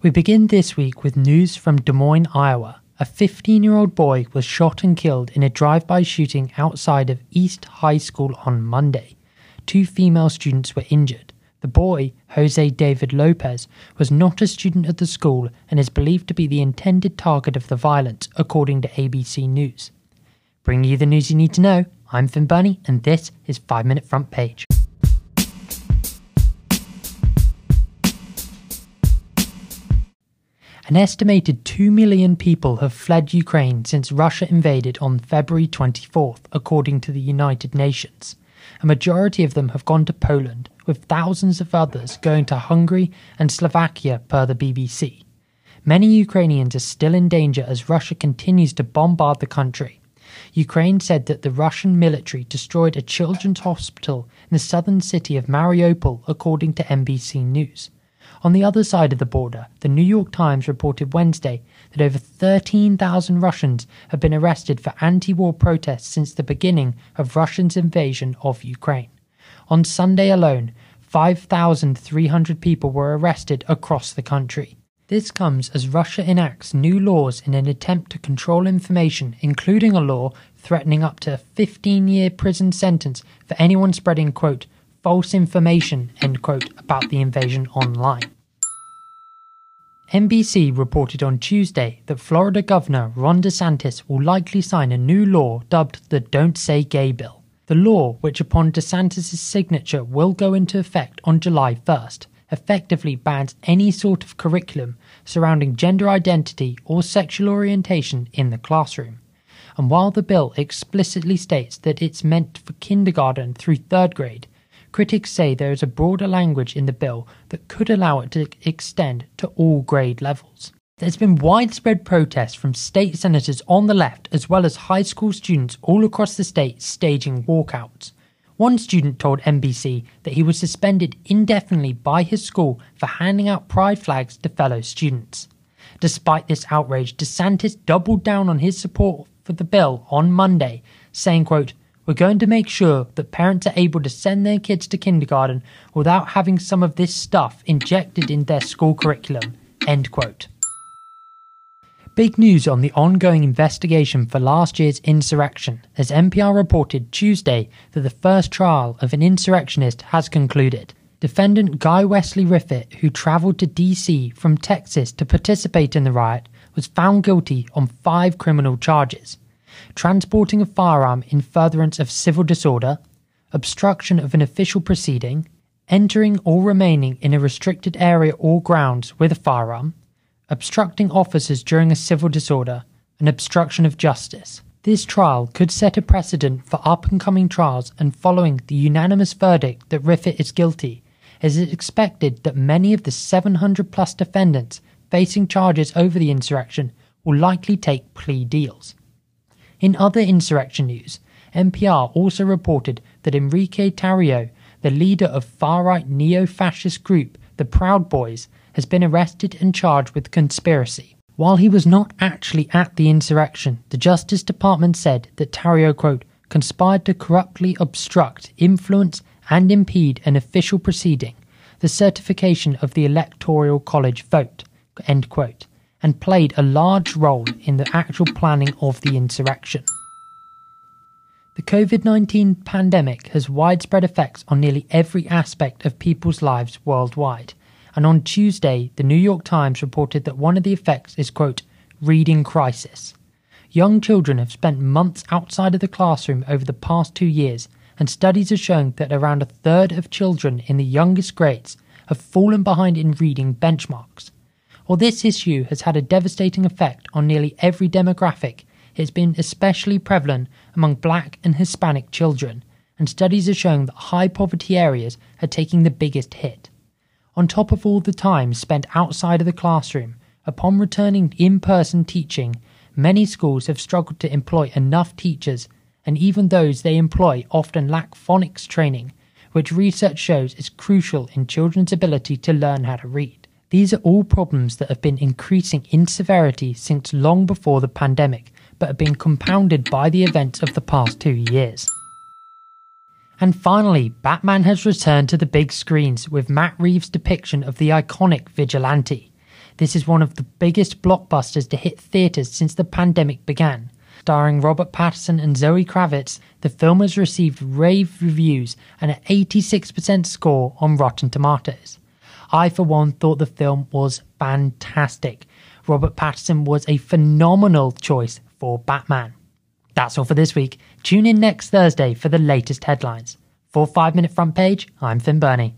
We begin this week with news from Des Moines, Iowa. A 15 year old boy was shot and killed in a drive by shooting outside of East High School on Monday. Two female students were injured. The boy, Jose David Lopez, was not a student at the school and is believed to be the intended target of the violence, according to ABC News. Bringing you the news you need to know, I'm Finn Birnie, and this is 5 Minute Front Page. An estimated 2 million people have fled Ukraine since Russia invaded on February 24th, according to the United Nations. A majority of them have gone to Poland, with thousands of others going to Hungary and Slovakia, per the BBC. Many Ukrainians are still in danger as Russia continues to bombard the country. Ukraine said that the Russian military destroyed a children's hospital in the southern city of Mariupol, according to NBC News. On the other side of the border, the New York Times reported Wednesday that over 13,000 Russians have been arrested for anti war protests since the beginning of Russia's invasion of Ukraine. On Sunday alone, 5,300 people were arrested across the country. This comes as Russia enacts new laws in an attempt to control information, including a law threatening up to a 15 year prison sentence for anyone spreading, quote, false information, end quote, about the invasion online. NBC reported on Tuesday that Florida Governor Ron DeSantis will likely sign a new law dubbed the Don't Say Gay Bill. The law, which upon DeSantis' signature will go into effect on July 1st, effectively bans any sort of curriculum surrounding gender identity or sexual orientation in the classroom. And while the bill explicitly states that it's meant for kindergarten through third grade, critics say there is a broader language in the bill that could allow it to extend to all grade levels. There's been widespread protests from state senators on the left as well as high school students all across the state staging walkouts. One student told NBC that he was suspended indefinitely by his school for handing out pride flags to fellow students. Despite this outrage, DeSantis doubled down on his support for the bill on Monday, saying, quote, we're going to make sure that parents are able to send their kids to kindergarten without having some of this stuff injected in their school curriculum. End quote. Big news on the ongoing investigation for last year's insurrection, as NPR reported Tuesday that the first trial of an insurrectionist has concluded. Defendant Guy Wesley Reffitt, who travelled to DC from Texas to participate in the riot, was found guilty on five criminal charges transporting a firearm in furtherance of civil disorder, obstruction of an official proceeding, entering or remaining in a restricted area or grounds with a firearm, obstructing officers during a civil disorder, and obstruction of justice. This trial could set a precedent for up and coming trials, and following the unanimous verdict that Reffitt is guilty, it is expected that many of the 700 plus defendants facing charges over the insurrection will likely take plea deals. In other insurrection news, NPR also reported that Enrique Tarrio, the leader of far right neo fascist group the Proud Boys, has been arrested and charged with conspiracy. While he was not actually at the insurrection, the Justice Department said that Tarrio, quote, conspired to corruptly obstruct, influence, and impede an official proceeding, the certification of the Electoral College vote, end quote, and played a large role in the actual planning of the insurrection. The COVID 19 pandemic has widespread effects on nearly every aspect of people's lives worldwide. And on Tuesday, the New York Times reported that one of the effects is, quote, reading crisis. Young children have spent months outside of the classroom over the past two years, and studies have shown that around a third of children in the youngest grades have fallen behind in reading benchmarks. While this issue has had a devastating effect on nearly every demographic, it has been especially prevalent among black and Hispanic children, and studies are showing that high poverty areas are taking the biggest hit. On top of all the time spent outside of the classroom, upon returning in person teaching, many schools have struggled to employ enough teachers, and even those they employ often lack phonics training, which research shows is crucial in children's ability to learn how to read. These are all problems that have been increasing in severity since long before the pandemic, but have been compounded by the events of the past two years. And finally, Batman has returned to the big screens with Matt Reeves' depiction of the iconic vigilante. This is one of the biggest blockbusters to hit theatres since the pandemic began. Starring Robert Pattinson and Zoe Kravitz, the film has received rave reviews and an 86% score on Rotten Tomatoes. I, for one, thought the film was fantastic. Robert Pattinson was a phenomenal choice for Batman. That's all for this week. Tune in next Thursday for the latest headlines. For 5 Minute Front Page, I'm Finn Birnie.